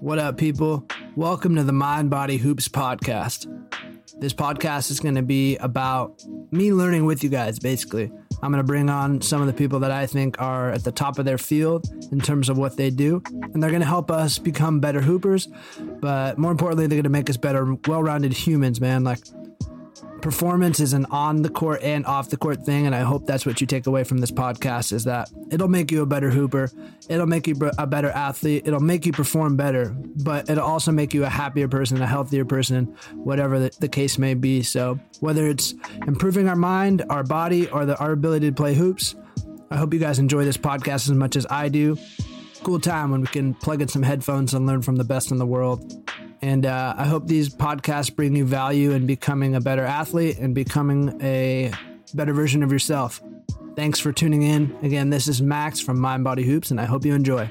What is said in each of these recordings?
What up, people? Welcome to the Mind Body Hoops podcast. This podcast is going to be about me learning with you guys, basically. I'm going to bring on some of the people that I think are at the top of their field in terms of what they do, and they're going to help us become better hoopers. But more importantly, they're going to make us better, well rounded humans, man. Like, performance is an on the court and off the court thing and i hope that's what you take away from this podcast is that it'll make you a better hooper it'll make you a better athlete it'll make you perform better but it'll also make you a happier person a healthier person whatever the, the case may be. So whether it's improving our mind our body or the, our ability to play hoops i hope you guys enjoy this podcast as much as i do. Cool time when we can plug in some headphones and learn from the best in the world and uh, I hope these podcasts bring you value in becoming a better athlete and becoming a better version of yourself. Thanks for tuning in. Again, this is Max from Mind Body Hoops, and I hope you enjoy.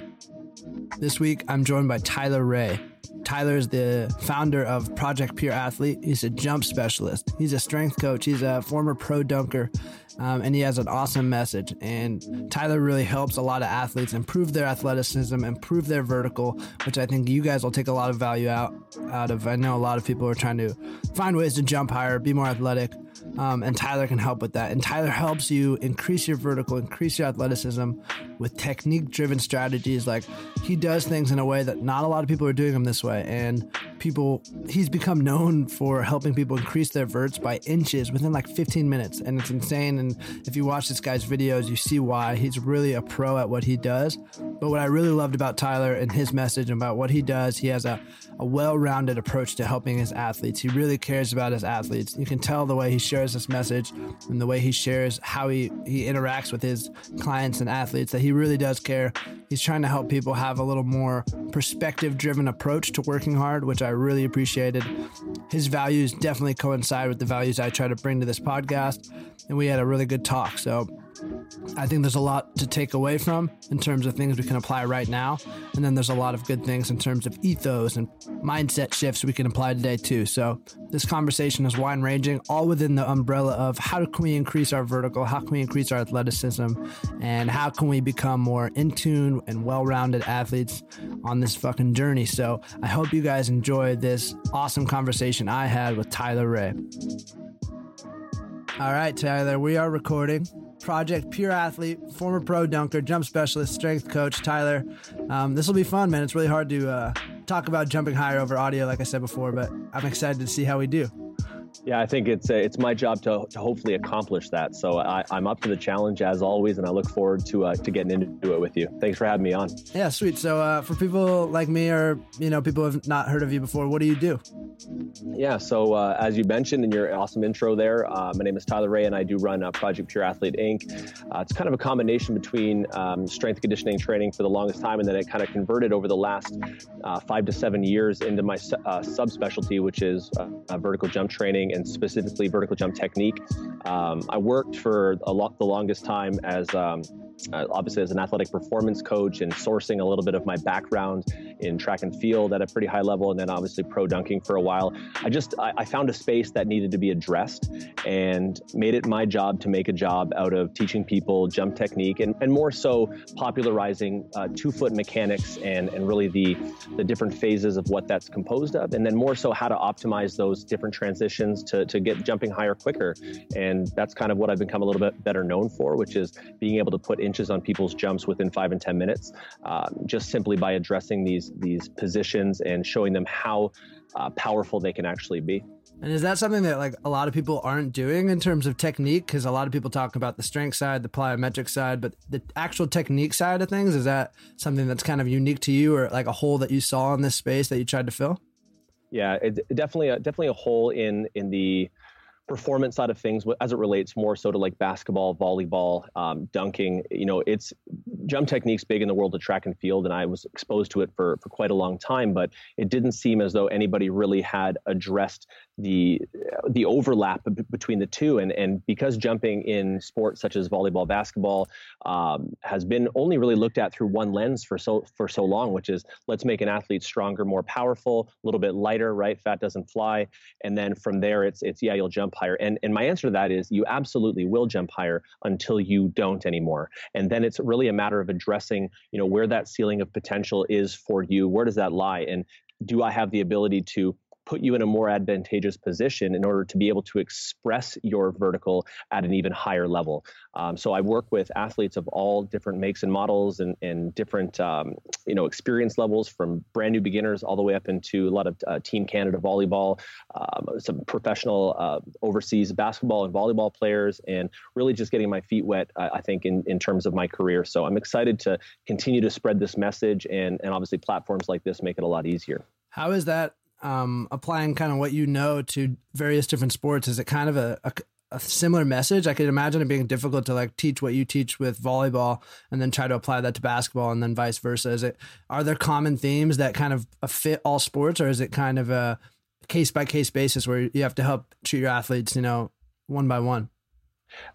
This week, I'm joined by Tyler Ray. Tyler is the founder of Project Pure Athlete. He's a jump specialist. He's a strength coach. He's a former pro dunker, um, and he has an awesome message. And Tyler really helps a lot of athletes improve their athleticism, improve their vertical, which I think you guys will take a lot of value out out of. I know a lot of people are trying to find ways to jump higher, be more athletic. Um, and Tyler can help with that. And Tyler helps you increase your vertical, increase your athleticism with technique driven strategies. Like he does things in a way that not a lot of people are doing them this way. And people, he's become known for helping people increase their verts by inches within like 15 minutes. And it's insane. And if you watch this guy's videos, you see why he's really a pro at what he does. But what I really loved about Tyler and his message about what he does, he has a, a well rounded approach to helping his athletes. He really cares about his athletes. You can tell the way he shares this message and the way he shares how he, he interacts with his clients and athletes that he really does care. He's trying to help people have a little more perspective driven approach to working hard, which I really appreciated. His values definitely coincide with the values I try to bring to this podcast. And we had a really good talk. So I think there's a lot to take away from in terms of things we can apply right now. And then there's a lot of good things in terms of ethos and mindset shifts we can apply today too. So this conversation is wide ranging, all within the umbrella of how can we increase our vertical, how can we increase our athleticism, and how can we become more in tune and well rounded athletes on this fucking journey. So I hope you guys enjoyed this awesome conversation I had with Tyler Ray. All right, Tyler, we are recording. Project Pure Athlete, former pro dunker, jump specialist, strength coach, Tyler. Um, this will be fun, man. It's really hard to uh, talk about jumping higher over audio, like I said before, but I'm excited to see how we do. Yeah, I think it's uh, it's my job to, to hopefully accomplish that. So I, am up to the challenge as always, and I look forward to uh, to getting into it with you. Thanks for having me on. Yeah, sweet. So uh, for people like me, or you know, people who have not heard of you before, what do you do? Yeah, so uh, as you mentioned in your awesome intro there, uh, my name is Tyler Ray, and I do run Project Pure Athlete Inc. Uh, it's kind of a combination between um, strength conditioning training for the longest time, and then it kind of converted over the last five to seven years into my subspecialty, which is vertical jump training and specifically vertical jump technique. Um, I worked for a lot the longest time as um, uh, obviously as an athletic performance coach and sourcing a little bit of my background in track and field at a pretty high level and then obviously pro dunking for a while i just I, I, found a space that needed to be addressed and made it my job to make a job out of teaching people jump technique and, and more so popularizing uh, two foot mechanics and, and really the, the different phases of what that's composed of and then more so how to optimize those different transitions to, to get jumping higher quicker. And that's kind of what i've become a little bit better known for which is being able to put in inches on people's jumps within five and 10 minutes, uh, just simply by addressing these, these positions and showing them how uh, powerful they can actually be. And is that something that like a lot of people aren't doing in terms of technique? Because a lot of people talk about the strength side, the plyometric side, but the actual technique side of things is that something that's kind of unique to you, or like a hole that you saw in this space that you tried to fill? Yeah, it, definitely, a, definitely a hole in in the performance side of things as it relates more so to like basketball volleyball um, dunking you know it's jump techniques big in the world of track and field and i was exposed to it for, for quite a long time but it didn't seem as though anybody really had addressed the the overlap between the two. And and because jumping in sports such as volleyball basketball um, has been only really looked at through one lens for so for so long which is let's make an athlete stronger more powerful a little bit lighter right? Fat doesn't fly. And then from there it's it's yeah you'll jump higher. And and my answer to that is you absolutely will jump higher until you don't anymore. And then it's really a matter of addressing you know where that ceiling of potential is for you. Where does that lie? And do I have the ability to put you in a more advantageous position in order to be able to express your vertical at an even higher level. Um, so I work with athletes of all different makes and models and, and different um, you know experience levels from brand new beginners all the way up into a lot of uh, Team Canada volleyball, um, some professional uh, overseas basketball and volleyball players, and really just getting my feet wet. I, I think in, in terms of my career. So I'm excited to continue to spread this message, and and obviously platforms like this make it a lot easier. How is that um, applying kind of what you know to various different sports? Is it kind of a, a, a, similar message? I could imagine it being difficult to like teach what you teach with volleyball and then try to apply that to basketball and then vice versa. Is it are there common themes that kind of fit all sports, or is it kind of a case by case basis where you have to help treat your athletes, you know, one by one?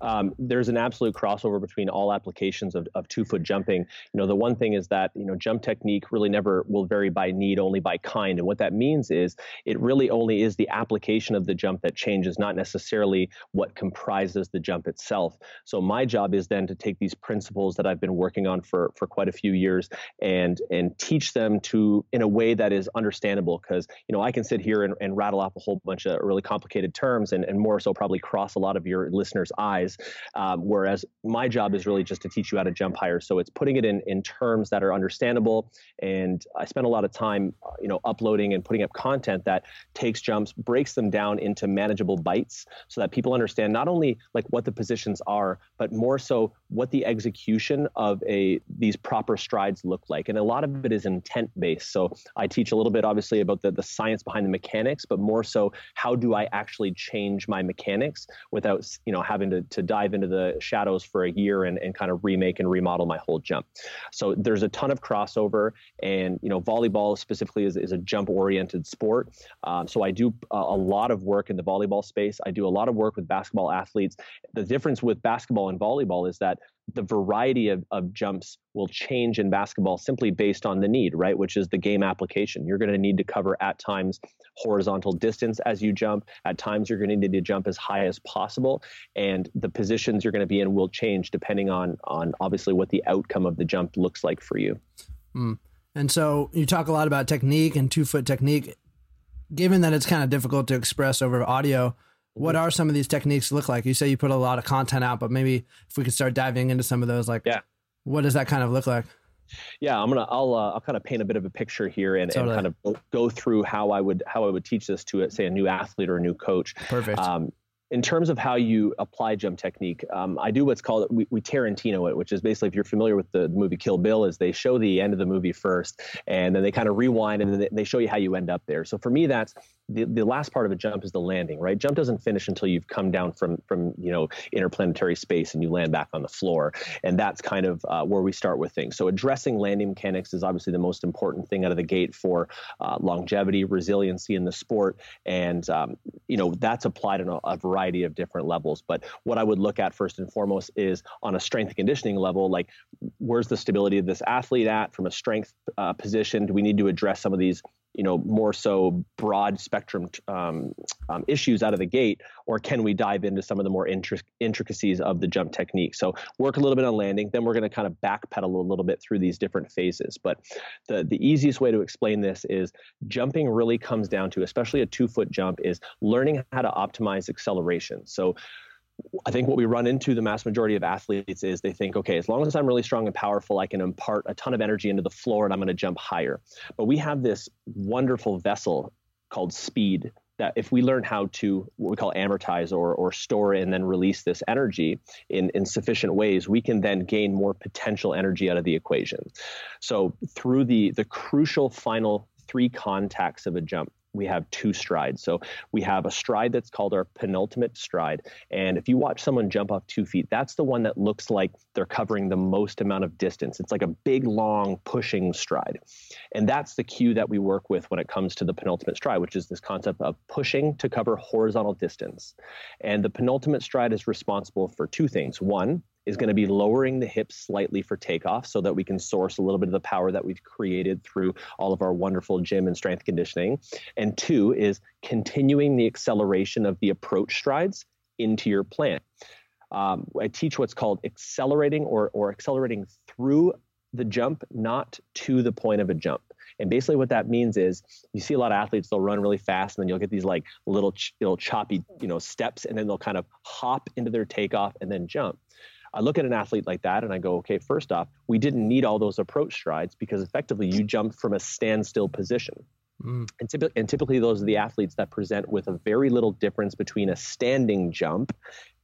Um, there's an absolute crossover between all applications of, of two foot jumping. You know, the one thing is that, you know, jump technique really never will vary by need, only by kind. And what that means is it really only is the application of the jump that changes, not necessarily what comprises the jump itself. So my job is then to take these principles that I've been working on for, for quite a few years and, and teach them to in a way that is understandable. Because, you know, I can sit here and, and rattle off a whole bunch of really complicated terms and, and more so probably cross a lot of your listeners' eyes eyes. Um, whereas my job is really just to teach you how to jump higher. So it's putting it in, in terms that are understandable. And I spend a lot of time, uh, you know, uploading and putting up content that takes jumps, breaks them down into manageable bites so that people understand not only like what the positions are, but more so what the execution of a these proper strides look like. And a lot of it is intent based. So I teach a little bit obviously about the, the science behind the mechanics, but more so how do I actually change my mechanics without, you know, having to to, to dive into the shadows for a year and, and kind of remake and remodel my whole jump. So there's a ton of crossover, and you know, volleyball specifically is, is a jump oriented sport. Um, so I do a, a lot of work in the volleyball space. I do a lot of work with basketball athletes. The difference with basketball and volleyball is that the variety of, of jumps will change in basketball simply based on the need, right? Which is the game application. You're going to need to cover at times horizontal distance as you jump. At times, you're going to need to jump as high as possible, and the positions you're going to be in will change depending on on obviously what the outcome of the jump looks like for you. Mm. And so you talk a lot about technique and two foot technique. Given that it's kind of difficult to express over audio, what are some of these techniques look like? You say you put a lot of content out, but maybe if we could start diving into some of those, like, yeah, what does that kind of look like? Yeah, I'm gonna I'll uh, I'll kind of paint a bit of a picture here and, totally. and kind of go through how I would how I would teach this to say a new athlete or a new coach. Perfect. Um, in terms of how you apply jump technique, um, I do what's called we, we Tarantino it, which is basically if you're familiar with the, the, movie Kill Bill, is they show the end of the movie first, and then they kind of rewind and then they, they show you how you end up there. So for me, that's the, the last part of a jump is the landing, right? Jump doesn't finish until you've come down from from you know interplanetary space and you land back on the floor, and that's kind of uh, where we start with things. So addressing landing mechanics is obviously the most important thing out of the gate for uh, longevity, resiliency in the sport, and um, you know that's applied on a, a variety of different levels. But what I would look at first and foremost is on a strength conditioning level, like where's the stability of this athlete at from a strength uh, position? Do we need to address some of these you know more so broad spectrum um, um, issues out of the gate, or can we dive into some of the more intric- intricacies of the jump technique? So work a little bit on landing, then we're going to kind of backpedal a little bit through these different phases. But the the easiest way to explain this is jumping really comes down to, especially a two foot jump, is learning how to optimize acceleration. So I think what we run into the mass majority of athletes is they think, okay, as long as I'm really strong and powerful, I can impart a ton of energy into the floor and I'm going to jump higher. But we have this wonderful vessel called speed that if we learn how to what we call amortize or, or store and then release this energy in, in sufficient ways, we can then gain more potential energy out of the equation. So through the the crucial final three contacts of a jump, we have two strides. So we have a stride that's called our penultimate stride. And if you watch someone jump off two feet, that's the one that looks like they're covering the most amount of distance. It's like a big, long pushing stride. And that's the cue that we work with when it comes to the penultimate stride, which is this concept of pushing to cover horizontal distance. And the penultimate stride is responsible for two things. One, is going to be lowering the hips slightly for takeoff so that we can source a little bit of the power that we've created through all of our wonderful gym and strength conditioning. And two is continuing the acceleration of the approach strides into your plant. Um, I teach what's called accelerating or, or accelerating through the jump, not to the point of a jump. And basically, what that means is you see a lot of athletes, they'll run really fast and then you'll get these like little, little choppy, you know, steps, and then they'll kind of hop into their takeoff and then jump. I look at an athlete like that and I go, okay, first off, we didn't need all those approach strides because effectively you jumped from a standstill position. Mm. And, and, typically, those are the athletes that present with a very little difference between a standing jump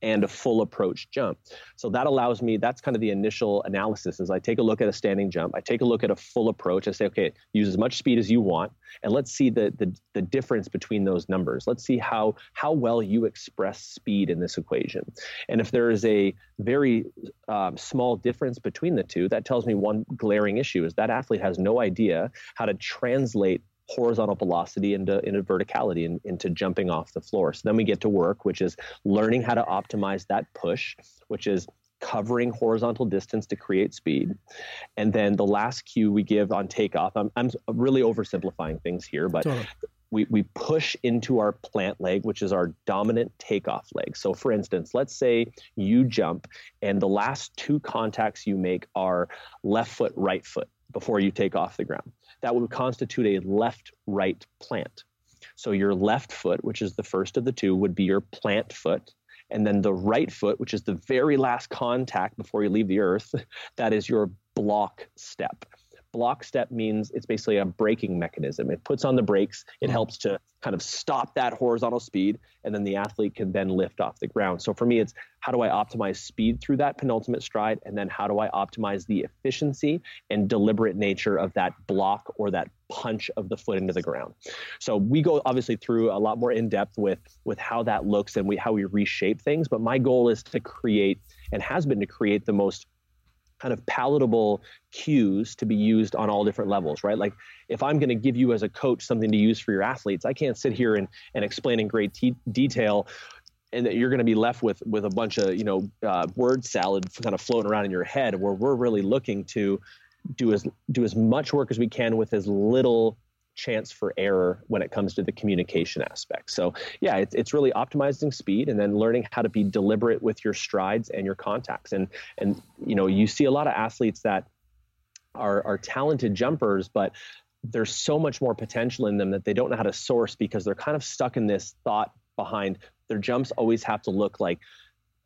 and a full approach jump. So that allows me, that's kind of the initial analysis is I take a look at a standing jump, I take a look at a full approach, I say, okay, use as much speed as you want, and let's see the the, the difference between those numbers. Let's see how how well you express speed in this equation. And if there is a very um, small difference between the two, that tells me one glaring issue is that athlete has no idea how to translate horizontal velocity into, into verticality and into jumping off the floor. So then we get to work, which is learning how to optimize that push, which is covering horizontal distance to create speed. And then the last cue we give on takeoff, I'm, I'm really oversimplifying things here, but totally. we, we push into our plant leg, which is our dominant takeoff leg. So, for instance, let's say you jump and the last two contacts you make are left foot, right foot before you take off the ground that would constitute a left right plant. So your left foot, which is the first of the two, would be your plant foot. And then the right foot, which is the very last contact before you leave the earth, that is your block step block step means it's basically a braking mechanism. It puts on the brakes, it hmm. helps to kind of stop that horizontal speed, and then the athlete can then lift off the ground. So for me, it's how do I optimize speed through that penultimate stride, and then how do I optimize the efficiency and deliberate nature of that block or that punch of the foot into the ground. So we go obviously through a lot more in depth with with how that looks and we how we reshape things. But my goal is to create and has been to create the most kind of palatable cues to be used on all different levels, right? Like if I'm going to give you as a coach something to use for your athletes, I can't sit here and, and explain in great detail and that you're going to be left with with a bunch of you know uh, word salad kind of floating around in your head where we're really looking to do as do as much work as we can with as little chance for error when it comes to the communication aspect. So yeah, it's, it's really optimizing speed and then learning how to be deliberate with your strides and your contacts. And and you know, you see a lot of athletes that are are talented jumpers, but there's so much more potential in them that they don't know how to source because they're kind of stuck in this thought behind their jumps always have to look like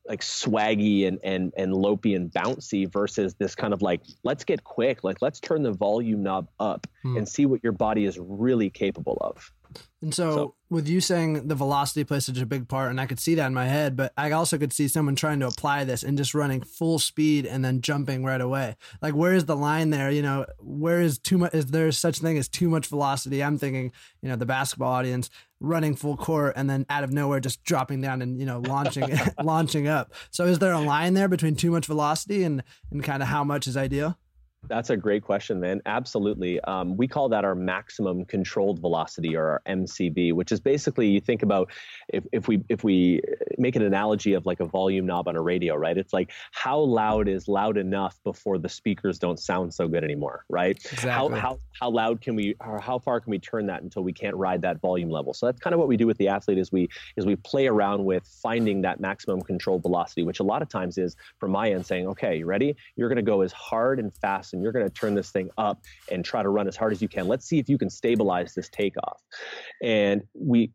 like swaggy and and and lopey and bouncy versus this kind of like let's get quick like let's turn the volume knob up mm. and see what your body is really capable of and so, so, with you saying the velocity plays such a big part, and I could see that in my head, but I also could see someone trying to apply this and just running full speed and then jumping right away. Like, where is the line there? You know, where is too much? Is there such thing as too much velocity? I'm thinking, you know, the basketball audience running full court and then out of nowhere just dropping down and you know launching launching up. So, is there a line there between too much velocity and and kind of how much is ideal? That's a great question, man. Absolutely. Um, we call that our maximum controlled velocity or our MCV, which is basically you think about if, if we if we make an analogy of like a volume knob on a radio, right? It's like how loud is loud enough before the speakers don't sound so good anymore, right? Exactly. How how how loud can we or how far can we turn that until we can't ride that volume level? So that's kind of what we do with the athlete is we is we play around with finding that maximum controlled velocity, which a lot of times is from my end saying, okay, you ready? You're going to go as hard and fast and you're going to turn this thing up and try to run as hard as you can. Let's see if you can stabilize this takeoff. And we,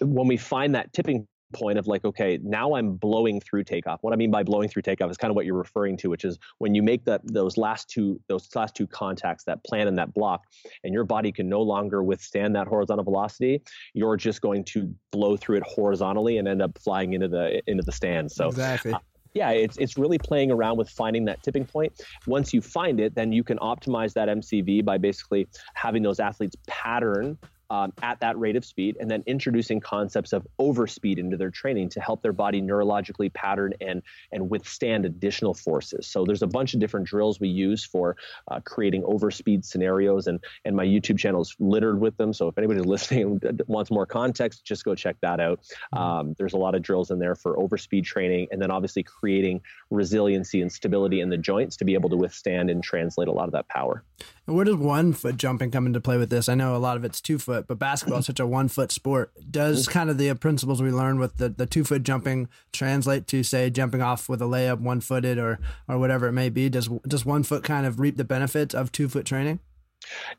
when we find that tipping point of like, okay, now I'm blowing through takeoff. What I mean by blowing through takeoff is kind of what you're referring to, which is when you make that those last two those last two contacts, that plant and that block, and your body can no longer withstand that horizontal velocity, you're just going to blow through it horizontally and end up flying into the into the stand. So exactly. Uh, yeah, it's it's really playing around with finding that tipping point. Once you find it, then you can optimize that MCV by basically having those athletes pattern um, at that rate of speed, and then introducing concepts of overspeed into their training to help their body neurologically pattern and and withstand additional forces. So there's a bunch of different drills we use for uh, creating overspeed scenarios, and and my YouTube channel is littered with them. So if anybody's listening and wants more context, just go check that out. Mm-hmm. Um, there's a lot of drills in there for overspeed training, and then obviously creating resiliency and stability in the joints to be able to withstand and translate a lot of that power. And where does one foot jumping come into play with this? I know a lot of it's two foot, but basketball is such a one foot sport. Does kind of the principles we learn with the, the two foot jumping translate to say jumping off with a layup one footed or or whatever it may be? Does does one foot kind of reap the benefits of two foot training?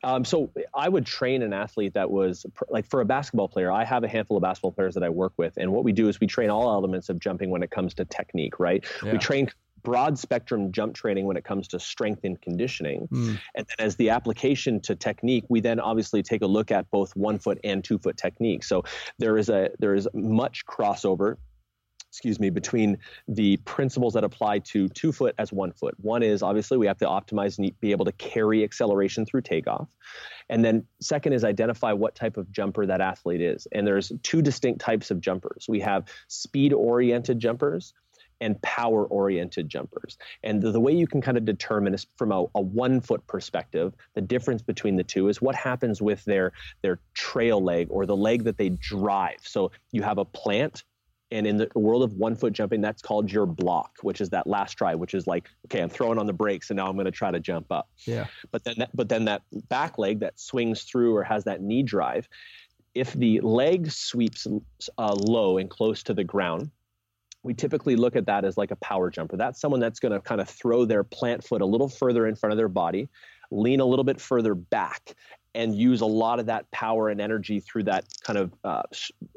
Um, so I would train an athlete that was like for a basketball player. I have a handful of basketball players that I work with, and what we do is we train all elements of jumping when it comes to technique. Right? Yeah. We train broad spectrum jump training when it comes to strength and conditioning. Mm. And then as the application to technique, we then obviously take a look at both one foot and two foot technique. So there is a there is much crossover excuse me, between the principles that apply to two foot as one foot. One is obviously we have to optimize and be able to carry acceleration through takeoff. And then second is identify what type of jumper that athlete is. And there's two distinct types of jumpers. We have speed oriented jumpers and power oriented jumpers. And the, the, way you can kind of determine is from a, a, one foot perspective, the difference between the two is what happens with their, their trail leg or the leg that they drive. So you have a plant. And in the world of one foot jumping, that's called your block, which is that last try, which is like, okay, I'm throwing on the brakes and now I'm going to try to jump up. Yeah. But then, that, but then that back leg that swings through or has that knee drive, if the leg sweeps uh, low and close to the ground, we typically look at that as like a power jumper. That's someone that's going to kind of throw their plant foot a little further in front of their body, lean a little bit further back, and use a lot of that power and energy through that kind of uh,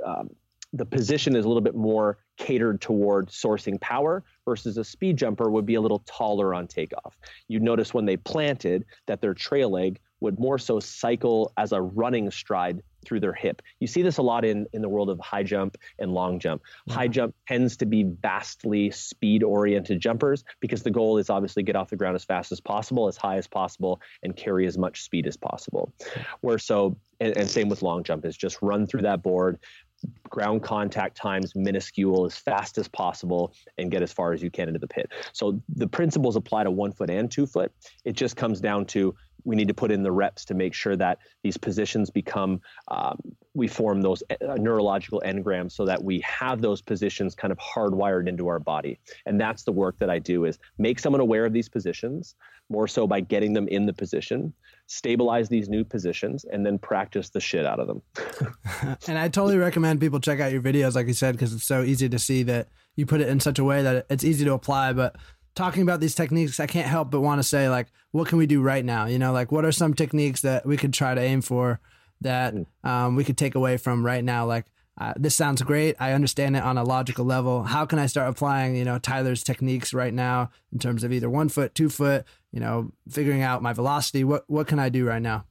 um, the position is a little bit more catered toward sourcing power versus a speed jumper would be a little taller on takeoff. You notice when they planted that their trail leg would more so cycle as a running stride through their hip. You see this a lot in, in the world of high jump and long jump. Yeah. High jump tends to be vastly speed oriented jumpers because the goal is obviously get off the ground as fast as possible, as high as possible, and carry as much speed as possible. Where so, and, and same with long jump, is just run through that board, ground contact times minuscule as fast as possible and get as far as you can into the pit. So the principles apply to one foot and two foot. It just comes down to we need to put in the reps to make sure that these positions become um, we form those uh, neurological engrams so that we have those positions kind of hardwired into our body. And that's the work that i do is make someone aware of these positions more so by getting them in the position stabilize these new positions and then practice the shit out of them. And i totally recommend people check out your videos like you said because it's so easy to see that you put it in such a way that it's easy to apply but talking about these techniques, I can't help but want to say, like, what can we do right now? You know, like, what are some techniques that we could try to aim for that mm. um, we could take away from right now? Like, uh, this sounds great. I understand it on a logical level. How can I start applying, you know, Tyler's techniques right now in terms of either one foot, two foot, you know, figuring out my velocity? What what can I do right now?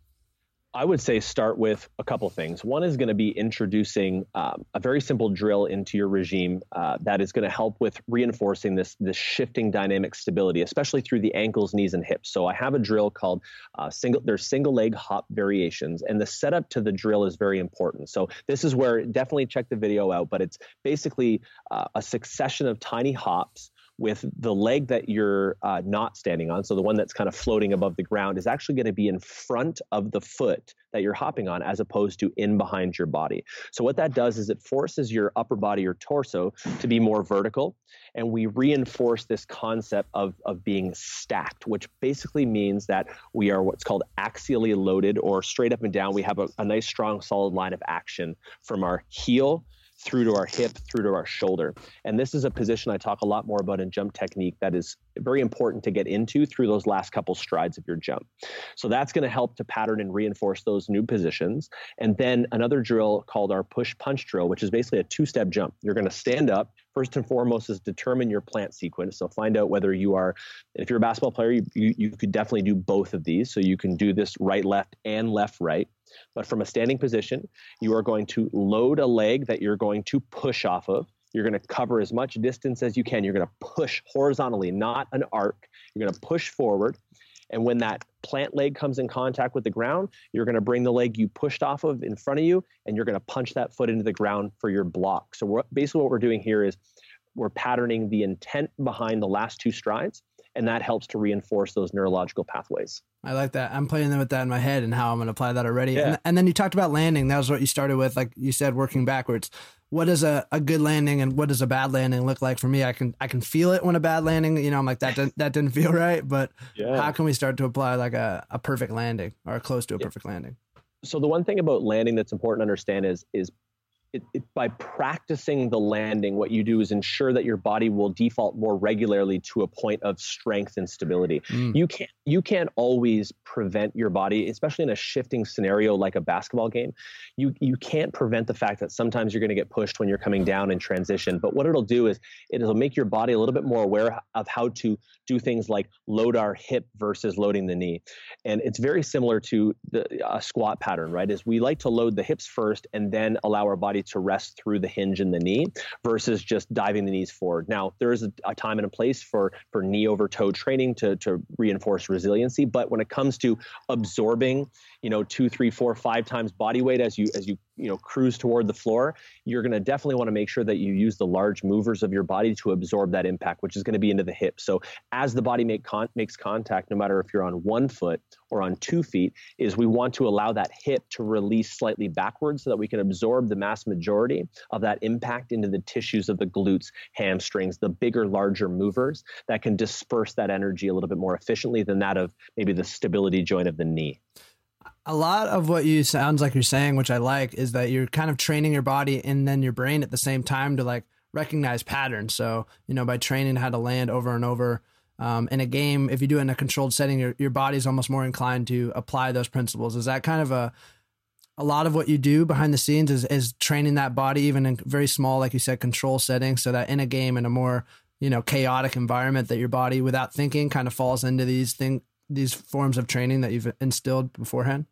I would say start with a couple things. One is going to be introducing um, a very simple drill into your regime uh, that is going to help with reinforcing this this shifting dynamic stability, especially through the ankles, knees, and hips. So I have a drill called uh, single. There's single leg hop variations, and the setup to the drill is very important. So this is where definitely check the video out. But it's basically uh, a succession of tiny hops with the leg that you're uh, not standing on, so the one that's kind of floating above the ground, is actually going to be in front of the foot that you're hopping on as opposed to in behind your body. So, what that does is it forces your upper body or torso to be more vertical, and we reinforce this concept of, of being stacked, which basically means that we are what's called axially loaded or straight up and down. We have a, a nice, strong, solid line of action from our heel through to our hip, through to our shoulder. And this is a position I talk a lot more about in jump technique that is very important to get into through those last couple strides of your jump. So that's going to help to pattern and reinforce those new positions. And then another drill called our push punch drill, which is basically a two step jump. You're going to stand up. First and foremost is determine your plant sequence. So find out whether you are, if you're a basketball player, you, you, you could definitely do both of these. So you can do this right, left, and left, right. But from a standing position, you are going to load a leg that you're going to push off of. You're going to cover as much distance as you can. You're going to push horizontally, not an arc. You're going to push forward. And when that plant leg comes in contact with the ground, you're going to bring the leg you pushed off of in front of you, and you're going to punch that foot into the ground for your block. So basically, what we're doing here is we're patterning the intent behind the last two strides and that helps to reinforce those neurological pathways. I like that. I'm playing with that in my head and how I'm going to apply that already. Yeah. And, and, then you talked about landing. That was what you started with, like you said, working backwards. What does a, a good landing and what does a bad landing look like for me? I can I can feel it when a bad landing. You know, I'm like that didn't, that didn't feel right. But yeah. how can we start to apply like a, a perfect landing or close to a yeah. perfect landing? So the one thing about landing that's important to understand is is it, it, by practicing the landing, what you do is ensure that your body will default more regularly to a point of strength and stability. Mm. You can't you can't always prevent your body, especially in a shifting scenario like a basketball game. You you can't prevent the fact that sometimes you're going to get pushed when you're coming down in transition. But what it'll do is it'll make your body a little bit more aware of how to do things like load our hip versus loading the knee. And it's very similar to the a squat pattern, right? Is we like to load the hips first and then allow our body to rest through the hinge in the knee versus just diving the knees forward. Now, there is a, a time and a place for for knee over toe training to to reinforce resiliency, but when it comes to absorbing, you know, two, three, four, five times body weight as you as you you know cruise toward the floor, you're going to definitely want to make sure that you use the large movers of your body to absorb that impact, which is going to be into the hip. So as the body make con- makes contact, no matter if you're on one foot or on two feet, is we want to allow that hip to release slightly backwards so that we can absorb the mass majority of that impact into the tissues of the glutes, hamstrings, the bigger, larger movers that can disperse that energy a little bit more efficiently than that of maybe the stability joint of the knee a lot of what you sounds like you're saying, which I like, is that you're kind of training your body and then your brain at the same time to like recognize patterns. So, you know, by training how to land over and over um, in a game, if you do it in a controlled setting, your, your body's almost more inclined to apply those principles. Is that kind of a, a lot of what you do behind the scenes is, is training that body, even in very small, like you said, control settings, so that in a game, in a more, you know, chaotic environment that your body without thinking kind of falls into these thing, these forms of training that you've instilled beforehand?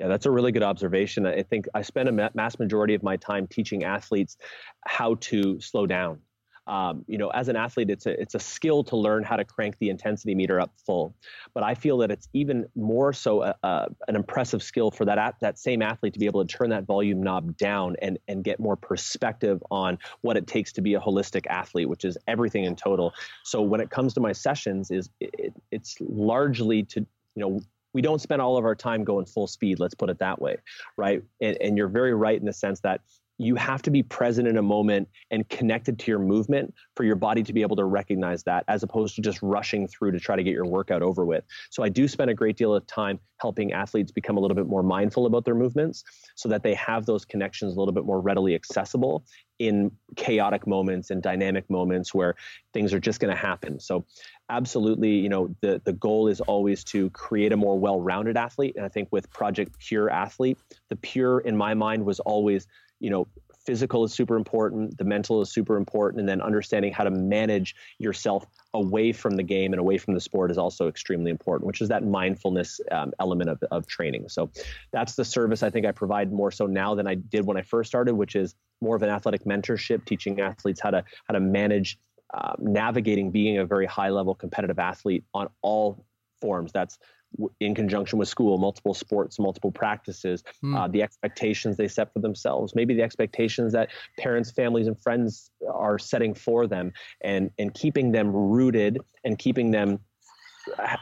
Yeah, that's a really good observation. I think I spend a mass majority of my time teaching athletes how to slow down. Um, you know, as an athlete, it's a it's a skill to learn how to crank the intensity meter up full. But I feel that it's even more so a, a, an impressive skill for that that same athlete to be able to turn that volume knob down and and get more perspective on what it takes to be a holistic athlete, which is everything in total. So when it comes to my sessions, is it, it's largely to you know we don't spend all of our time going full speed let's put it that way right? And, and you're very right in the sense that you have to be present in a moment and connected to your movement for your body to be able to recognize that as opposed to just rushing through to try to get your workout over with. So I do spend a great deal of time helping athletes become a little bit more mindful about their movements so that they have those connections a little bit more readily accessible in chaotic moments and dynamic moments where things are just going to happen. So absolutely, you know, the the goal is always to create a more well-rounded athlete and I think with Project Pure Athlete, the pure in my mind was always you know physical is super important the mental is super important and then understanding how to manage yourself away from the game and away from the sport is also extremely important which is that mindfulness um, element of, of training. So that's the service i think i provide more so now than i did when i first started which is more of an athletic mentorship teaching athletes how to how to manage um, navigating being a very high level competitive athlete on all forms. That's in conjunction with school, multiple sports, multiple practices, mm. uh, the expectations they set for themselves, maybe the expectations that parents, families, and friends are setting for them, and and keeping them rooted and keeping them,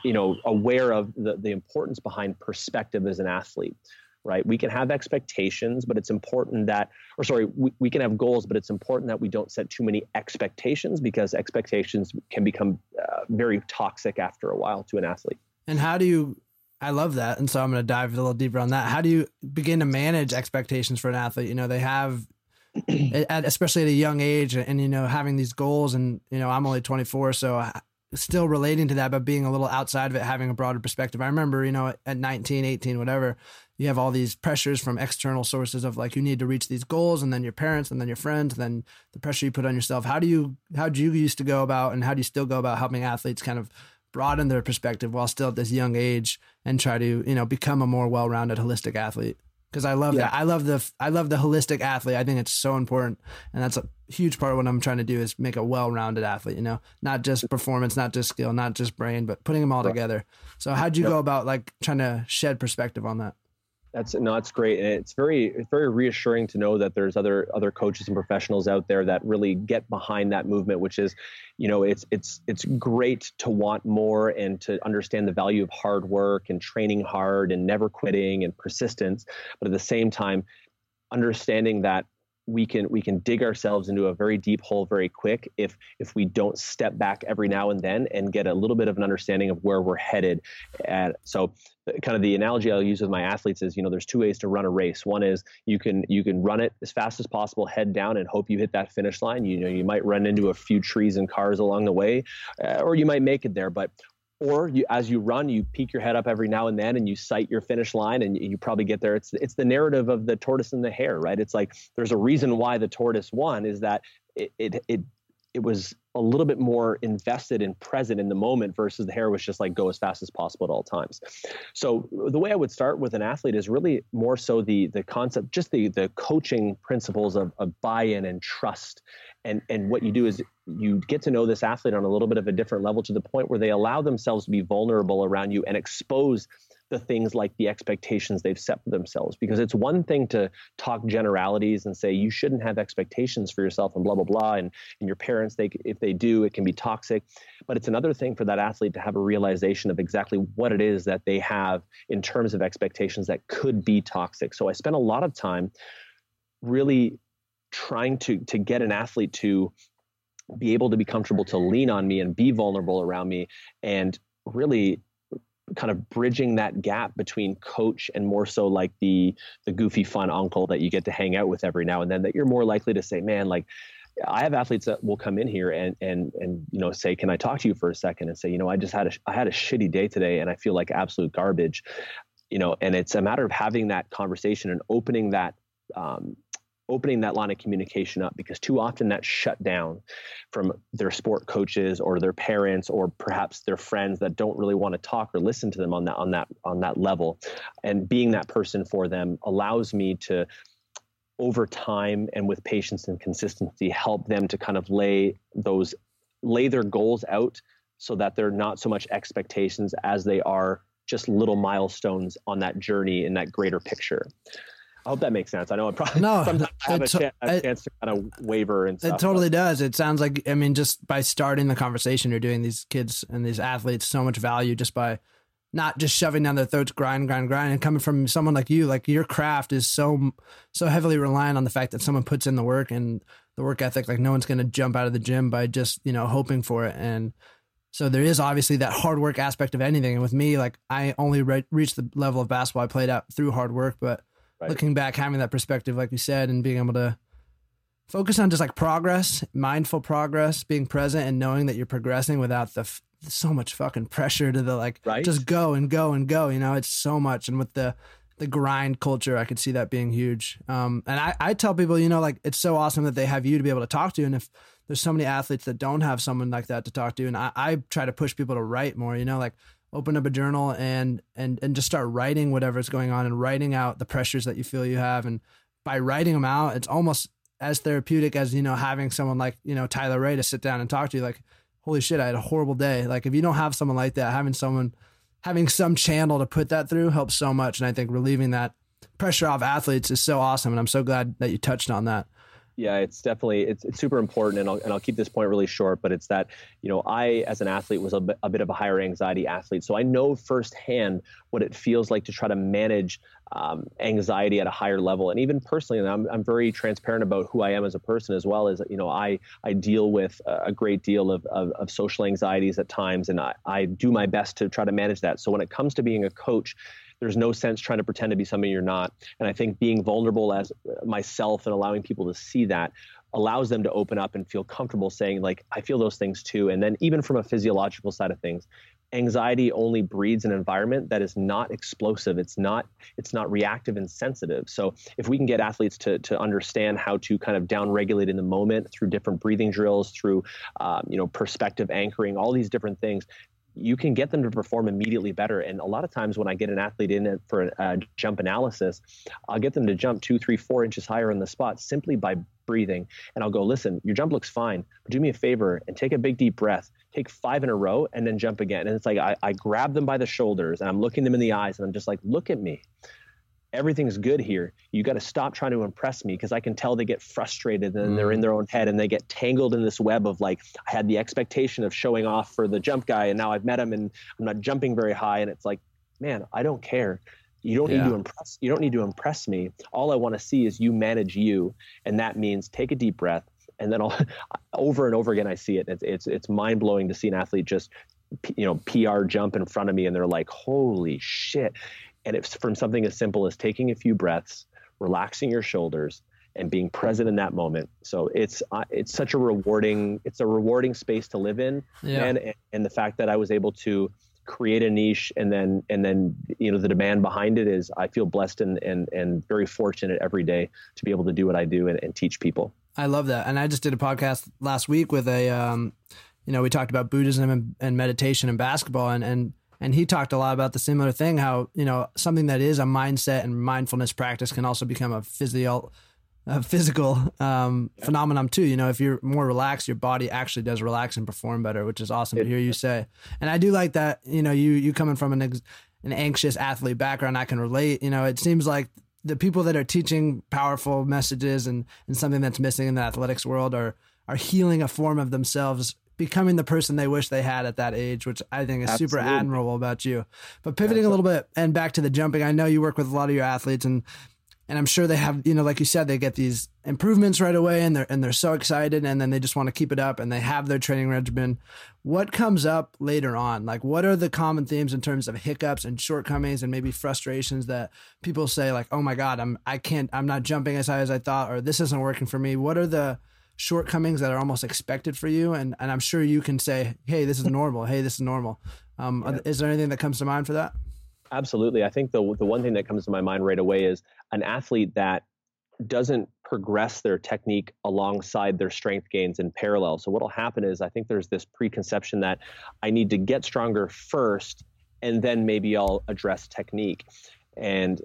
you know, aware of the the importance behind perspective as an athlete. Right, we can have expectations, but it's important that, or sorry, we, we can have goals, but it's important that we don't set too many expectations because expectations can become uh, very toxic after a while to an athlete. And how do you? I love that, and so I'm going to dive a little deeper on that. How do you begin to manage expectations for an athlete? You know, they have, at, especially at a young age, and you know, having these goals, and you know, I'm only 24, so still relating to that, but being a little outside of it, having a broader perspective. I remember, you know, at 19, 18, whatever, you have all these pressures from external sources of like you need to reach these goals, and then your parents, and then your friends, and then the pressure you put on yourself. How do you, how do you used to go about, and how do you still go about helping athletes kind of broaden their perspective while still at this young age and try to you know become a more well-rounded holistic athlete because I love yeah. that. I love the I love the holistic athlete. I think it's so important, and that's a huge part of what I'm trying to do is make a well-rounded athlete. You know, not just performance, not just skill, not just brain, but putting them all right. together. So, how'd you yep. go about like trying to shed perspective on that? That's no, that's great, and it's very very reassuring to know that there's other other coaches and professionals out there that really get behind that movement, which is, you know, it's it's it's great to want more and to understand the value of hard work and training hard and never quitting and persistence, but at the same time, understanding that we can we can dig ourselves into a very deep hole very quick if if we don't step back every now and then and get a little bit of an understanding of where we're headed and so kind of the analogy I'll use with my athletes is you know there's two ways to run a race. One is you can you can run it as fast as possible head down and hope you hit that finish line. You know you might run into a few trees and cars along the way uh, or you might make it there. But or you, as you run, you peek your head up every now and then, and you sight your finish line, and you probably get there. It's it's the narrative of the tortoise and the hare, right? It's like there's a reason why the tortoise won is that it it it, it was a little bit more invested and present in the moment versus the hare was just like go as fast as possible at all times. So the way I would start with an athlete is really more so the the concept, just the the coaching principles of, of buy-in and trust and and what you do is you get to know this athlete on a little bit of a different level to the point where they allow themselves to be vulnerable around you and expose the things like the expectations they've set for themselves. Because it's one thing to talk generalities and say you shouldn't have expectations for yourself and blah blah blah and, and your parents they if they do it can be toxic. But it's another thing for that athlete to have a realization of exactly what it is that they have in terms of expectations that could be toxic. So i spent a lot of time really trying to to get an athlete to be able to be comfortable to lean on me and be vulnerable around me and really kind of bridging that gap between coach and more so like the the goofy fun uncle that you get to hang out with every now and then that you're more likely to say man like I have athletes that will come in here and and and you know say, "Can I talk to you for a second? And say, "You know, I just had a I had a shitty day today, and I feel like absolute garbage." You know, and it's a matter of having that conversation and opening that um, opening that line of communication up because too often that's shut down from their sport coaches or their parents or perhaps their friends that don't really want to talk or listen to them on that on that on that level. And being that person for them allows me to over time and with patience and consistency help them to kind of lay those lay their goals out so that they're not so much expectations as they are just little milestones on that journey in that greater picture I hope that makes sense. I know it probably no, sometimes I have a, chance, a chance to kind of waver and stuff. It totally does. It sounds like I mean, just by starting the conversation, you're doing these kids and these athletes so much value just by not just shoving down their throats, grind, grind, grind, and coming from someone like you. Like your craft is so so heavily reliant on the fact that someone puts in the work and the work ethic. Like no one's going to jump out of the gym by just you know hoping for it and. So there is obviously that hard work aspect of anything. And with me, like I only re- reached the level of basketball I played at through hard work, but right. looking back, having that perspective, like you said, and being able to focus on just like progress, mindful progress, being present and knowing that you're progressing without the f- so much fucking pressure to the like right. just go and go and go. You know, it's so much, and with the the grind culture, I could see that being huge. Um, and I, I tell people, you know, like it's so awesome that they have you to be able to talk to, and if there's so many athletes that don't have someone like that to talk to, and I, I try to push people to write more. You know, like open up a journal and and and just start writing whatever's going on and writing out the pressures that you feel you have. And by writing them out it's almost as therapeutic as you know having someone like you know Tyler Ray to sit down and talk to you. Like holy shit I had a horrible day. Like if you don't have someone like that having someone having some channel to put that through helps so much. And I think relieving that pressure off athletes is so awesome. And I'm so glad that you touched on that yeah, it's definitely it's, it's super important, and I'll and I'll keep this point really short. But it's that you know I as an athlete was a bit, a bit of a higher anxiety athlete, so I know firsthand what it feels like to try to manage um, anxiety at a higher level, and even personally, and I'm I'm very transparent about who I am as a person as well as you know I I deal with a great deal of of, of social anxieties at times, and I I do my best to try to manage that. So when it comes to being a coach there's no sense trying to pretend to be something you're not. And I think being vulnerable as myself and allowing people to see that allows them to open up and feel comfortable saying like I feel those things too. And then even from a physiological side of things, anxiety only breeds an environment that is not explosive it's not it's not reactive and sensitive so if we can get athletes to to understand how to kind of down regulate in the moment through different breathing drills through um, you know perspective anchoring all these different things you can get them to perform immediately better. And a lot of times when I get an athlete in for a jump analysis, I'll get them to jump two, three, four inches higher in the spot simply by breathing. And I'll go, listen, your jump looks fine, but do me a favor and take a big deep breath. Take five in a row and then jump again. And it's like I, I grab them by the shoulders and I'm looking them in the eyes and I'm just like, look at me everything's good here. You got to stop trying to impress me because I can tell they get frustrated and mm. they're in mm. their own head and they get tangled in this web of like, I had the expectation of showing off for the jump guy and now I've met him and I'm not jumping very high. And it's like, man, I don't care. You don't yeah. need to impress. You don't need to impress me. All I want to see is you manage you, and that means take a deep breath. And then I'll, over and over again, I see it. It's it's, it's mind blowing to see an athlete just you know PR jump in front of me, and they're like, "Holy shit!" And it's from something as simple as taking a few breaths, relaxing your shoulders, and being present in that moment. So it's uh, it's such a rewarding it's a rewarding space to live in, yeah. and and the fact that I was able to create a niche and then and then you know the demand behind it is I feel blessed and and and very fortunate every day to be able to do what I do and, and teach people. I love that, and I just did a podcast last week with a. Um, you know, we talked about Buddhism and, and meditation and basketball, and, and and he talked a lot about the similar thing how you know something that is a mindset and mindfulness practice can also become a physio a physical um, yeah. phenomenon too. You know, if you're more relaxed, your body actually does relax and perform better, which is awesome it, to hear you say. And I do like that. You know, you you coming from an ex, an anxious athlete background, I can relate. You know, it seems like the people that are teaching powerful messages and and something that's missing in the athletics world are are healing a form of themselves becoming the person they wish they had at that age, which I think is Absolutely. super admirable about you. But pivoting a little bit and back to the jumping, I know you work with a lot of your athletes and and I'm sure they have, you know, like you said, they get these improvements right away and they're and they're so excited and then they just want to keep it up and they have their training regimen. What comes up later on? Like what are the common themes in terms of hiccups and shortcomings and maybe frustrations that people say like, "Oh my god, I'm I can't I'm not jumping as high as I thought or this isn't working for me." What are the shortcomings that are almost expected for you and and I'm sure you can say hey this is normal. Hey this is normal. Um, yeah. is there anything that comes to mind for that? Absolutely. I think the the one thing that comes to my mind right away is an athlete that doesn't progress their technique alongside their strength gains in parallel. So what'll happen is I think there's this preconception that I need to get stronger first and then maybe I'll address technique. And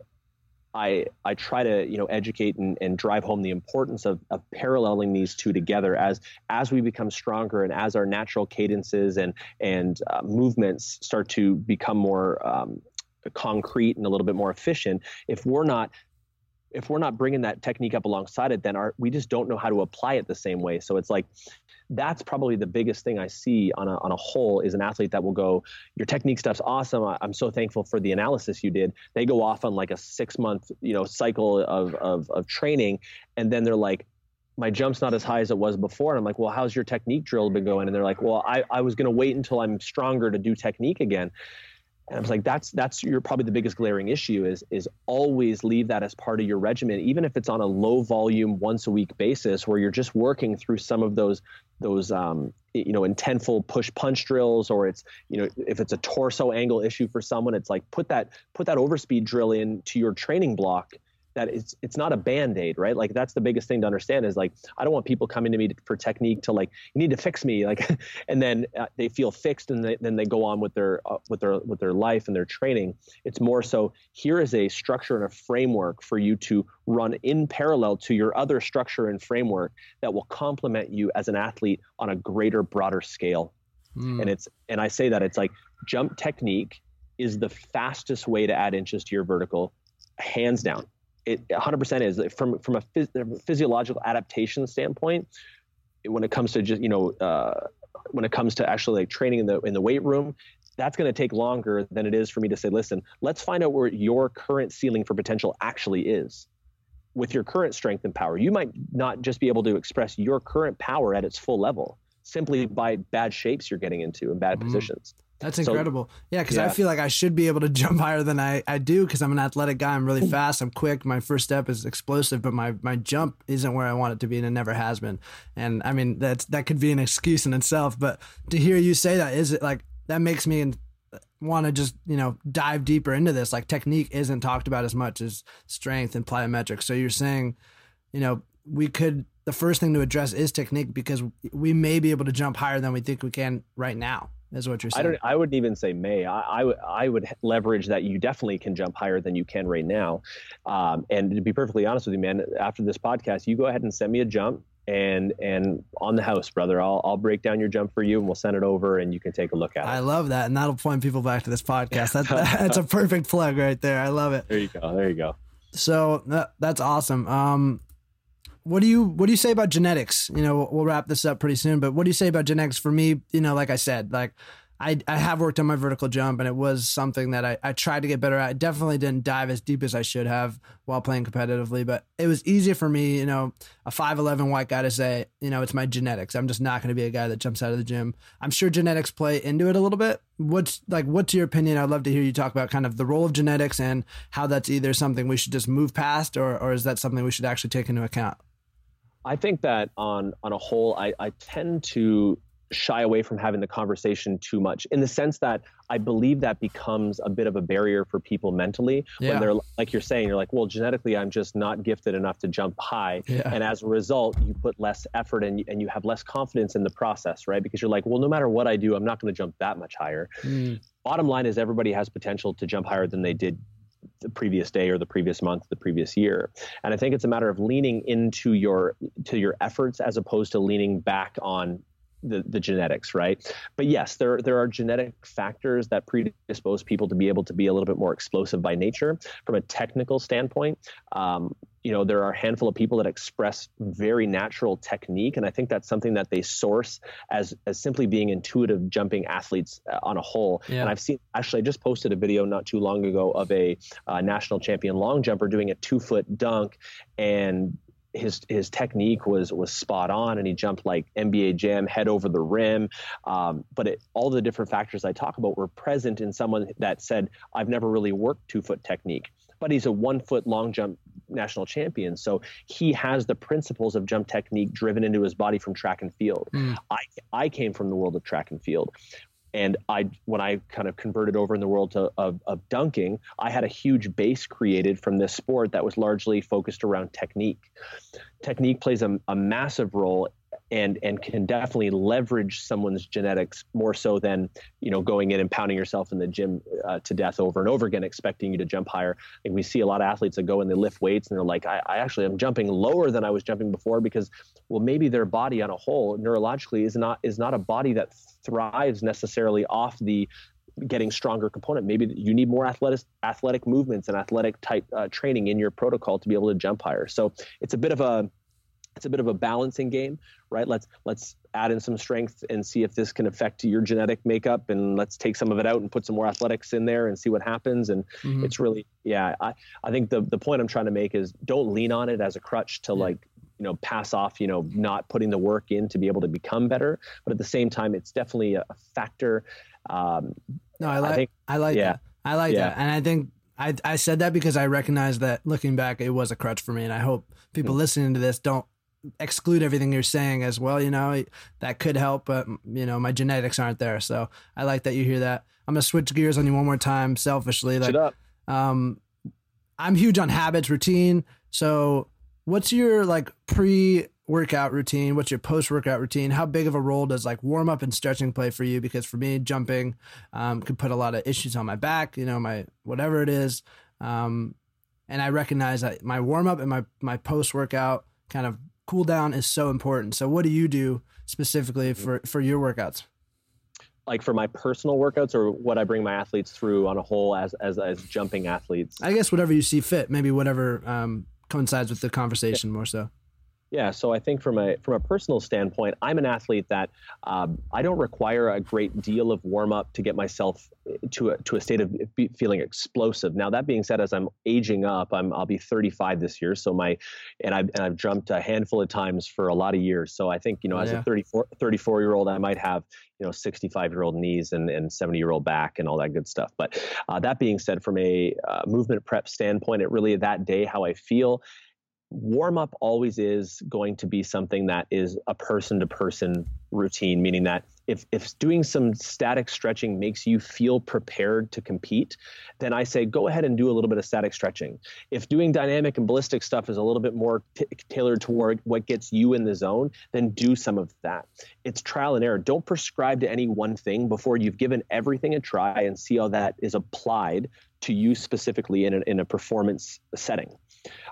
I I try to you know educate and, and drive home the importance of, of paralleling these two together as as we become stronger and as our natural cadences and and uh, movements start to become more um, concrete and a little bit more efficient. If we're not if we're not bringing that technique up alongside it, then our we just don't know how to apply it the same way. So it's like that's probably the biggest thing I see on a, on a whole is an athlete that will go, your technique stuff's awesome. I, am so thankful for the analysis you did. They go off on like a six month, you know, cycle of, of, of training. And then they're like, my jump's not as high as it was before. And I'm like, well, how's your technique drill been going? And they're like, well, I, I was going to wait until I'm stronger to do technique again. And I was like, that's that's your probably the biggest glaring issue is is always leave that as part of your regimen, even if it's on a low volume once a week basis, where you're just working through some of those those um, you know intentful push punch drills, or it's you know if it's a torso angle issue for someone, it's like put that put that overspeed drill into your training block that it's it's not a band-aid right? Like that's the biggest thing to understand is like i don't want people coming to me for technique to like you need to fix me like and then uh, they feel fixed and they, then they go on with their uh, with their with their life and their training. It's more so here is a structure and a framework for you to run in parallel to your other structure and framework that will complement you as an athlete on a greater broader scale. Mm. and it's and i say that it's like jump technique is the fastest way to add inches to your vertical hands down it 100% is from from a phys- physiological adaptation standpoint when it comes to just you know uh, when it comes to actually like training in the in the weight room that's going to take longer than it is for me to say listen let's find out where your current ceiling for potential actually is with your current strength and power you might not just be able to express your current power at its full level simply by bad shapes you're getting into and bad mm. positions that's incredible. So, yeah, because yeah. I feel like I should be able to jump higher than I, I do because I'm an athletic guy. I'm really fast. I'm quick. My first step is explosive, but my, my jump isn't where I want it to be, and it never has been. And I mean, that's that could be an excuse in itself. But to hear you say that is it like that makes me want to just you know dive deeper into this. Like technique isn't talked about as much as strength and plyometrics. So you're saying, you know, we could the first thing to address is technique because we may be able to jump higher than we think we can right now is what you're saying. I don't. I wouldn't even say may. I, I would. I would leverage that you definitely can jump higher than you can right now. Um, and to be perfectly honest with you, man, after this podcast, you go ahead and send me a jump and and on the house, brother. I'll I'll break down your jump for you, and we'll send it over, and you can take a look at it. I love that, and that'll point people back to this podcast. That, that's a perfect plug right there. I love it. There you go. There you go. So that, that's awesome. Um, what do you what do you say about genetics? You know, we'll wrap this up pretty soon, but what do you say about genetics for me? You know, like I said, like I, I have worked on my vertical jump and it was something that I, I tried to get better at. I definitely didn't dive as deep as I should have while playing competitively, but it was easier for me, you know, a 5'11 white guy to say, you know, it's my genetics. I'm just not going to be a guy that jumps out of the gym. I'm sure genetics play into it a little bit. What's like, what's your opinion? I'd love to hear you talk about kind of the role of genetics and how that's either something we should just move past or, or is that something we should actually take into account? I think that on on a whole, I, I tend to shy away from having the conversation too much in the sense that I believe that becomes a bit of a barrier for people mentally yeah. when they're like you're saying you're like well genetically I'm just not gifted enough to jump high yeah. and as a result you put less effort and, and you have less confidence in the process right because you're like well no matter what I do I'm not going to jump that much higher mm. bottom line is everybody has potential to jump higher than they did the previous day or the previous month the previous year and i think it's a matter of leaning into your to your efforts as opposed to leaning back on the, the genetics, right? But yes, there there are genetic factors that predispose people to be able to be a little bit more explosive by nature. From a technical standpoint, um, you know, there are a handful of people that express very natural technique, and I think that's something that they source as as simply being intuitive jumping athletes uh, on a whole. Yeah. And I've seen actually, I just posted a video not too long ago of a uh, national champion long jumper doing a two foot dunk, and his his technique was was spot on, and he jumped like NBA Jam head over the rim. Um, but it, all the different factors I talk about were present in someone that said, "I've never really worked two foot technique." But he's a one foot long jump national champion, so he has the principles of jump technique driven into his body from track and field. Mm. I I came from the world of track and field and I, when I kind of converted over in the world to, of, of dunking, I had a huge base created from this sport that was largely focused around technique. Technique plays a, a massive role and and can definitely leverage someone's genetics more so than you know going in and pounding yourself in the gym uh, to death over and over again expecting you to jump higher and we see a lot of athletes that go and they lift weights and they're like I, I actually am jumping lower than i was jumping before because well maybe their body on a whole neurologically is not is not a body that thrives necessarily off the getting stronger component. Maybe you need more athletic athletic movements and athletic type uh, training in your protocol to be able to jump higher. So it's a bit of a it's a bit of a balancing game, right? Let's let's add in some strength and see if this can affect your genetic makeup, and let's take some of it out and put some more athletics in there and see what happens. And mm-hmm. it's really, yeah, I I think the the point I'm trying to make is don't lean on it as a crutch to yeah. like you know pass off you know not putting the work in to be able to become better, but at the same time, it's definitely a, factor. Um, no, I like I, think, I like yeah. that. I like yeah. that, and I think I, I said that because I recognize that looking back, it was a crutch for me. And I hope people mm-hmm. listening to this don't exclude everything you're saying as well. You know, that could help, but you know, my genetics aren't there. So I like that you hear that. I'm gonna switch gears on you one more time, selfishly. Like, um, I'm huge on habits, routine. So, what's your like pre workout routine? What's your post workout routine? How big of a role does like warm up and stretching play for you? Because for me, jumping um, could put a lot of issues on my back. You know, my whatever it is. Um, and I recognize that my warm up and my my post workout kind of cool down is so important. So what do you do specifically for for your workouts? Like for my personal workouts or what I bring my athletes through on a whole as as as jumping athletes. I guess whatever you see fit, maybe whatever um, coincides with the conversation more so. Yeah, so I think from a from a personal standpoint, I'm an athlete that um, I don't require a great deal of warm up to get myself to a, to a state of feeling explosive. Now that being said, as I'm aging up, I'm I'll be 35 this year, so my and I've and I've jumped a handful of times for a lot of years. So I think you know as yeah. a 34 34 year old, I might have you know 65 year old knees and and 70 year old back and all that good stuff. But uh, that being said, from a uh, movement prep standpoint, it really that day how I feel warm up always is going to be something that is a person to person routine, meaning that if if doing some static stretching makes you feel prepared to compete, then I say go ahead and do a little bit of static stretching. If doing dynamic and ballistic stuff is a little bit more t- tailored toward what gets you in the zone, then do some of that. It's trial and error. Don't prescribe to any one thing before you've given everything a try and see how that is applied to you specifically in a, in a performance setting.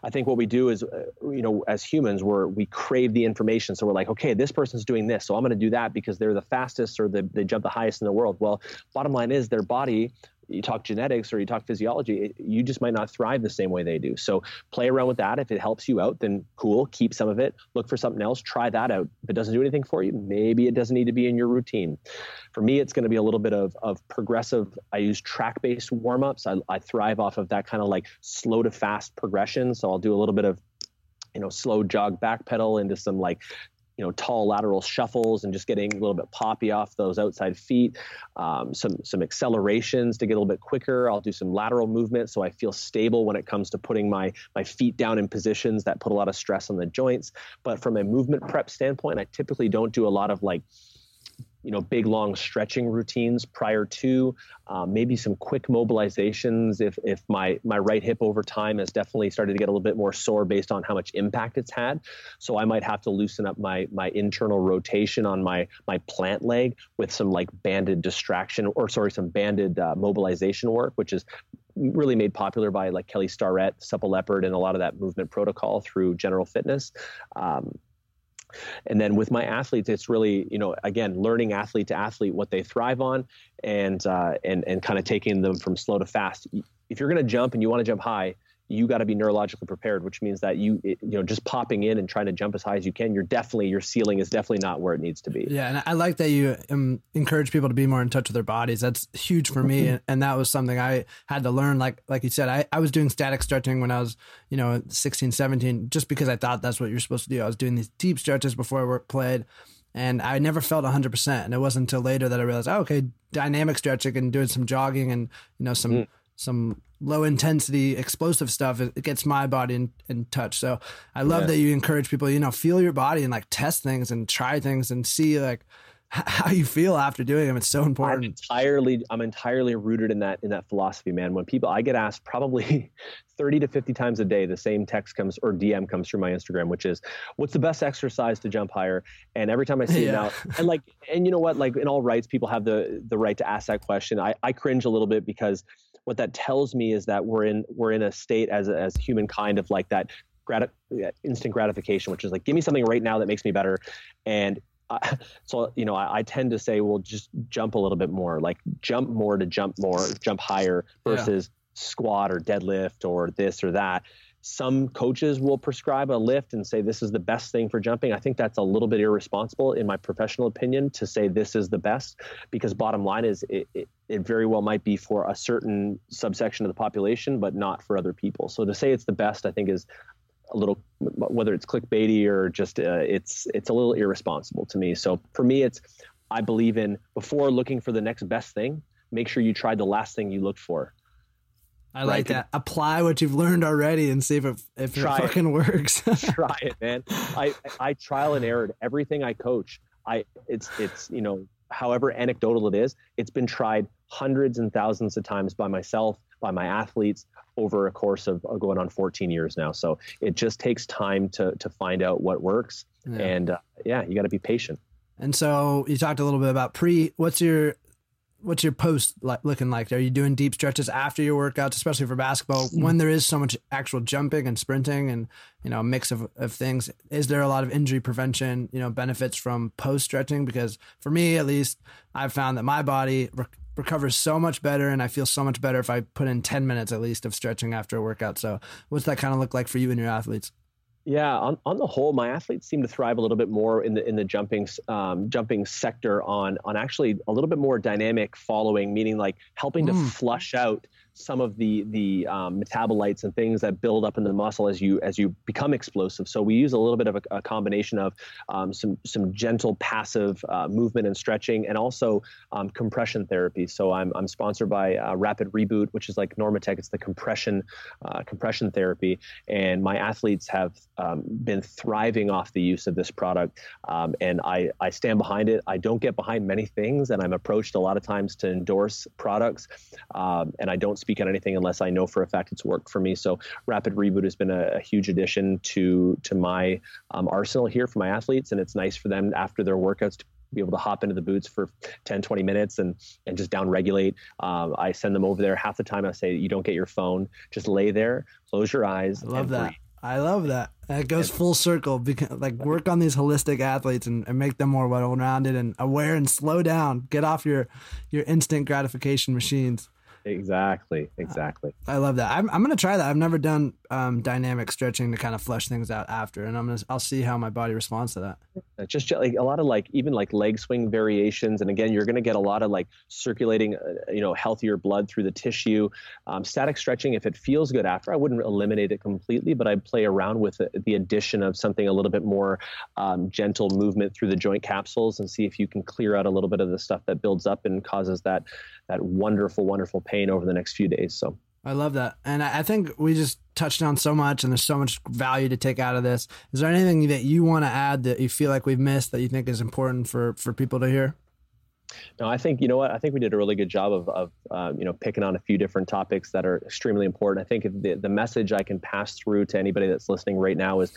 I think what we do is, uh, you know, as humans, we're we crave the information. So we're like, okay, this person's doing this, so I'm going to do that because they're the fastest or the, they jump the highest in the world. Well, bottom line is their body you talk genetics or you talk physiology, you just might not thrive the same way they do. So play around with that. If it helps you out, then cool, keep some of it. Look for something else, try that out. If it doesn't do anything for you, maybe it doesn't need to be in your routine. For me, it's going to be a little bit of, of progressive. I use track based warm ups. I, I thrive off of that kind of like slow to fast progression. So I'll do a little bit of you know slow jog back pedal into some like you know tall lateral shuffles and just getting a little bit poppy off those outside feet. Um, some some accelerations to get a little bit quicker. I'll do some lateral movement so i feel stable when it comes to putting my my feet down in positions that put a lot of stress on the joints. But from a movement prep standpoint i typically don't do a lot of like you know big long stretching routines prior to um, maybe some quick mobilizations if if my my right hip over time has definitely started to get a little bit more sore based on how much impact it's had so i might have to loosen up my my internal rotation on my my plant leg with some like banded distraction or sorry some banded uh, mobilization work which is really made popular by like Kelly Starrett, Supple Leopard, and a lot of that movement protocol through General Fitness. Um, and then with my athletes, it's really, you know, again, learning athlete to athlete what they thrive on and, uh, and, and kind of taking them from slow to fast. If you're going to jump and you want to jump high, you got to be neurologically prepared, which means that you you know just popping in and trying to jump as high as you can, you're definitely your ceiling is definitely not where it needs to be. Yeah, and I like that you um, encourage people to be more in touch with their bodies. That's huge for me, and, and, that was something I had to learn. Like like you said, I, I was doing static stretching when I was you know 16, 17, just because I thought that's what you're supposed to do. I was doing these deep stretches before I played. And I never felt 100%. And it wasn't until later that I realized, oh, okay, dynamic stretching and doing some jogging and, you know, some, mm. some low intensity explosive stuff it, gets my body in, in touch so i love yeah. that you encourage people you know feel your body and like test things and try things and see like how you feel after doing them it's so important. i'm entirely i'm entirely rooted in that in that philosophy man. When people i get asked probably 30 to 50 times a day the same text comes or dm comes through my instagram which is what's the best exercise to jump higher? And every time i see yeah. it now and like and you know what? Like in all rights people have the the right to ask that question. I i cringe a little bit because what that tells me is that we're in we're in a state as as humankind of like that grat- uh, instant gratification, which is like give me something right now that makes me better, and I, so you know I, I, tend to say well just jump a little bit more, like jump more to jump more, jump higher versus yeah. squat or deadlift or this or that. Some coaches will prescribe a lift and say this is the best thing for jumping. I think that's a little bit irresponsible, in my professional opinion, to say this is the best, because bottom line is it, it, it very well might be for a certain subsection of the population, but not for other people. So to say it's the best, I think is a little whether it's clickbaity or just uh, it's it's a little irresponsible to me. So for me, it's I believe in before looking for the next best thing, make sure you tried the last thing you looked for I like that. Apply what you've learned already and see if it if it fucking it. works. try it, man. I I trial and error everything I coach. I it's it's you know however anecdotal it is, it's been tried hundreds and thousands of times by myself, by my athletes over a course of going on 14 years now. So it just takes time to to find out what works, yeah. and uh, yeah, you got to be patient. And so you talked a little bit about pre. What's your what's your post like, looking like? Are you doing deep stretches after your workouts, especially for basketball, mm. when there is so much actual jumping and sprinting and you know a mix of, of things? Is there a lot of injury prevention, you know, benefits from post stretching? Because for me, at least, I've found that my body recovers so much better, and I feel so much better if I put in ten minutes at least of stretching after a workout. So, what's that kind of look like for you and your athletes? Yeah, on, on the whole, my athletes seem to thrive a little bit more in the in the jumping um, jumping sector on on actually a little bit more dynamic following, meaning like helping mm. to flush out some of the the um, metabolites and things that build up in the muscle as you as you become explosive. So we use a little bit of a, a combination of um, some some gentle passive uh, movement and stretching, and also um, compression therapy. So I'm, I'm sponsored by uh, Rapid Reboot, which is like Normatec. It's the compression uh, compression therapy, and my athletes have um, been thriving off the use of this product, um, and I I stand behind it. I don't get behind many things, and I'm approached a lot of times to endorse products, um, and I don't speak on anything unless I know for a fact it's worked for me. So Rapid Reboot has been a, a huge addition to to my um, arsenal here for my athletes, and it's nice for them after their workouts to be able to hop into the boots for 10 20 minutes and and just down regulate um, i send them over there half the time i say you don't get your phone just lay there close your eyes i love that breathe. I love that. It goes full circle. Because, like work on these holistic athletes and, and make them more well-rounded and aware and slow down. Get off your your instant gratification machines. Exactly. Uh, exactly. I love that. I'm, I'm going to try that. I've never done um, dynamic stretching to kind of flush things out after, and I'm gonna I'll see how my body responds to that. Just like a lot of like even like leg swing variations, and again, you're to get a lot of like circulating, uh, you know, healthier blood through the tissue. Um, static stretching, if it feels good after, I wouldn't eliminate it completely, but I'd play around with it, the addition of something a little bit more um, gentle movement through the joint capsules, and see if you can clear out a little bit of the stuff that builds up and causes that that wonderful, wonderful pain over the next few days. So. I love that. And I think we just touched on so much and there's so much value to take out of this. Is there anything that you want to add that you feel like we've missed that you think is important for, for people to hear? No, I think you know what I think we did a really good job of, of uh, you know picking on a few different topics that are extremely important. I think the the message I can pass through to anybody that's listening right now is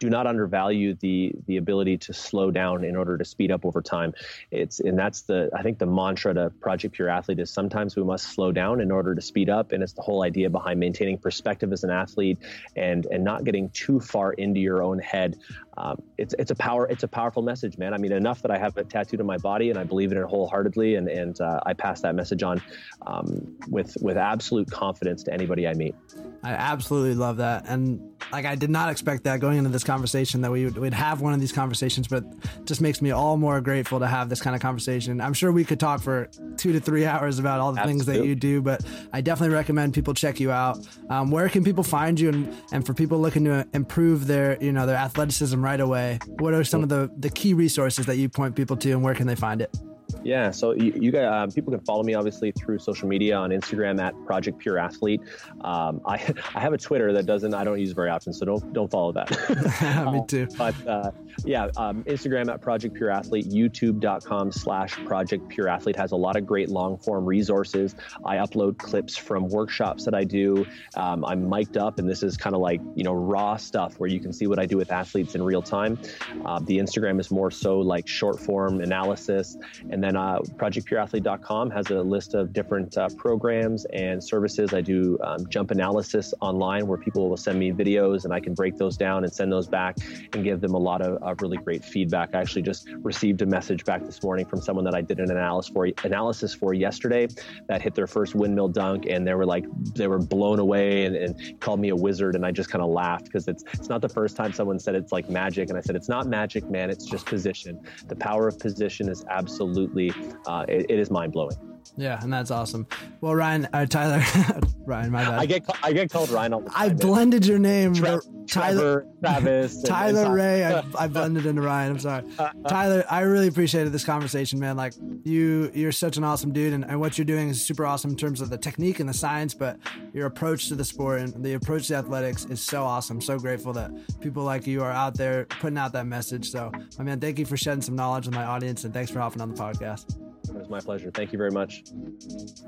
do not undervalue the the ability to slow down in order to speed up over time. It's and that's the I think the mantra to Project Pure Athlete is sometimes we must slow down in order to speed up, and it's the whole idea behind maintaining perspective as an athlete and and not getting too far into your own head um, it's it's a power it's a powerful message, man. I mean, enough that I have it tattooed on my body and I believe in it wholeheartedly, and and uh, I pass that message on um, with with absolute confidence to anybody I meet. I absolutely love that, and like I did not expect that going into this conversation that we would we'd have one of these conversations, but just makes me all more grateful to have this kind of conversation. I'm sure we could talk for two to three hours about all the absolutely. things that you do, but I definitely recommend people check you out. Um, where can people find you, and and for people looking to improve their you know their athleticism right away, what are some of the, the key resources that you point people to and where can they find it? Yeah, so you, you guys, um, people can follow me obviously through social media on Instagram at Project Pure Athlete. Um, I I have a Twitter that doesn't I don't use very often, so don't don't follow that. me too. Um, but uh, yeah, um, Instagram at Project Pure Athlete, YouTube.com slash Project Pure Athlete has a lot of great long form resources. I upload clips from workshops that I do. Um, I'm mic'd up, and this is kind of like you know raw stuff where you can see what I do with athletes in real time. Uh, the Instagram is more so like short form analysis and and uh, projectpureathlete.com has a list of different uh, programs and services. I do um, jump analysis online where people will send me videos and I can break those down and send those back and give them a lot of really great feedback. I actually just received a message back this morning from someone that I did an analysis for analysis for yesterday that hit their first windmill dunk and they were like they were blown away and, and called me a wizard and I just kind of laughed because it's it's not the first time someone said it's like magic and I said it's not magic man it's just position. The power of position is absolutely uh, it, it is mind blowing. Yeah, and that's awesome. Well, Ryan, uh, Tyler, Ryan, my bad. I get I get called Ryan all the time. I blended your name, Tre- Tyler, Travis, Tyler and, Ray. I, I, blended into Ryan. I'm sorry, Tyler. I really appreciated this conversation, man. Like you, you're such an awesome dude, and, and what you're doing is super awesome in terms of the technique and the science, but your approach to the sport and the approach to athletics is so awesome. So grateful that people like you are out there putting out that message. So, I mean, thank you for shedding some knowledge on my audience, and thanks for hopping on the podcast. It was my pleasure. Thank you very much.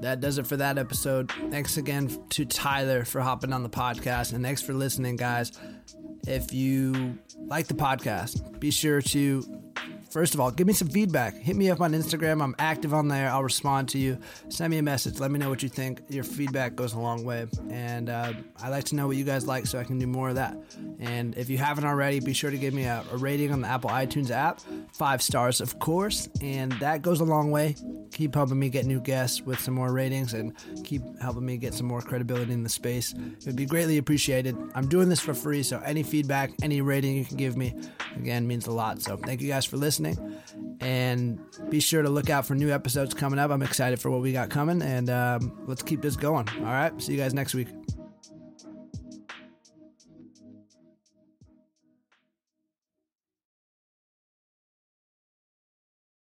That does it for that episode. Thanks again to Tyler for hopping on the podcast. And thanks for listening, guys. If you like the podcast, be sure to First of all, give me some feedback. Hit me up on Instagram. I'm active on there. I'll respond to you. Send me a message. Let me know what you think. Your feedback goes a long way. And uh, I like to know what you guys like so I can do more of that. And if you haven't already, be sure to give me a, a rating on the Apple iTunes app. Five stars, of course. And that goes a long way. Keep helping me get new guests with some more ratings and keep helping me get some more credibility in the space. It would be greatly appreciated. I'm doing this for free, so any feedback, any rating you can give me, again, means a lot. So thank you guys for listening. And be sure to look out for new episodes coming up. I'm excited for what we got coming, and um, let's keep this going. All right. See you guys next week.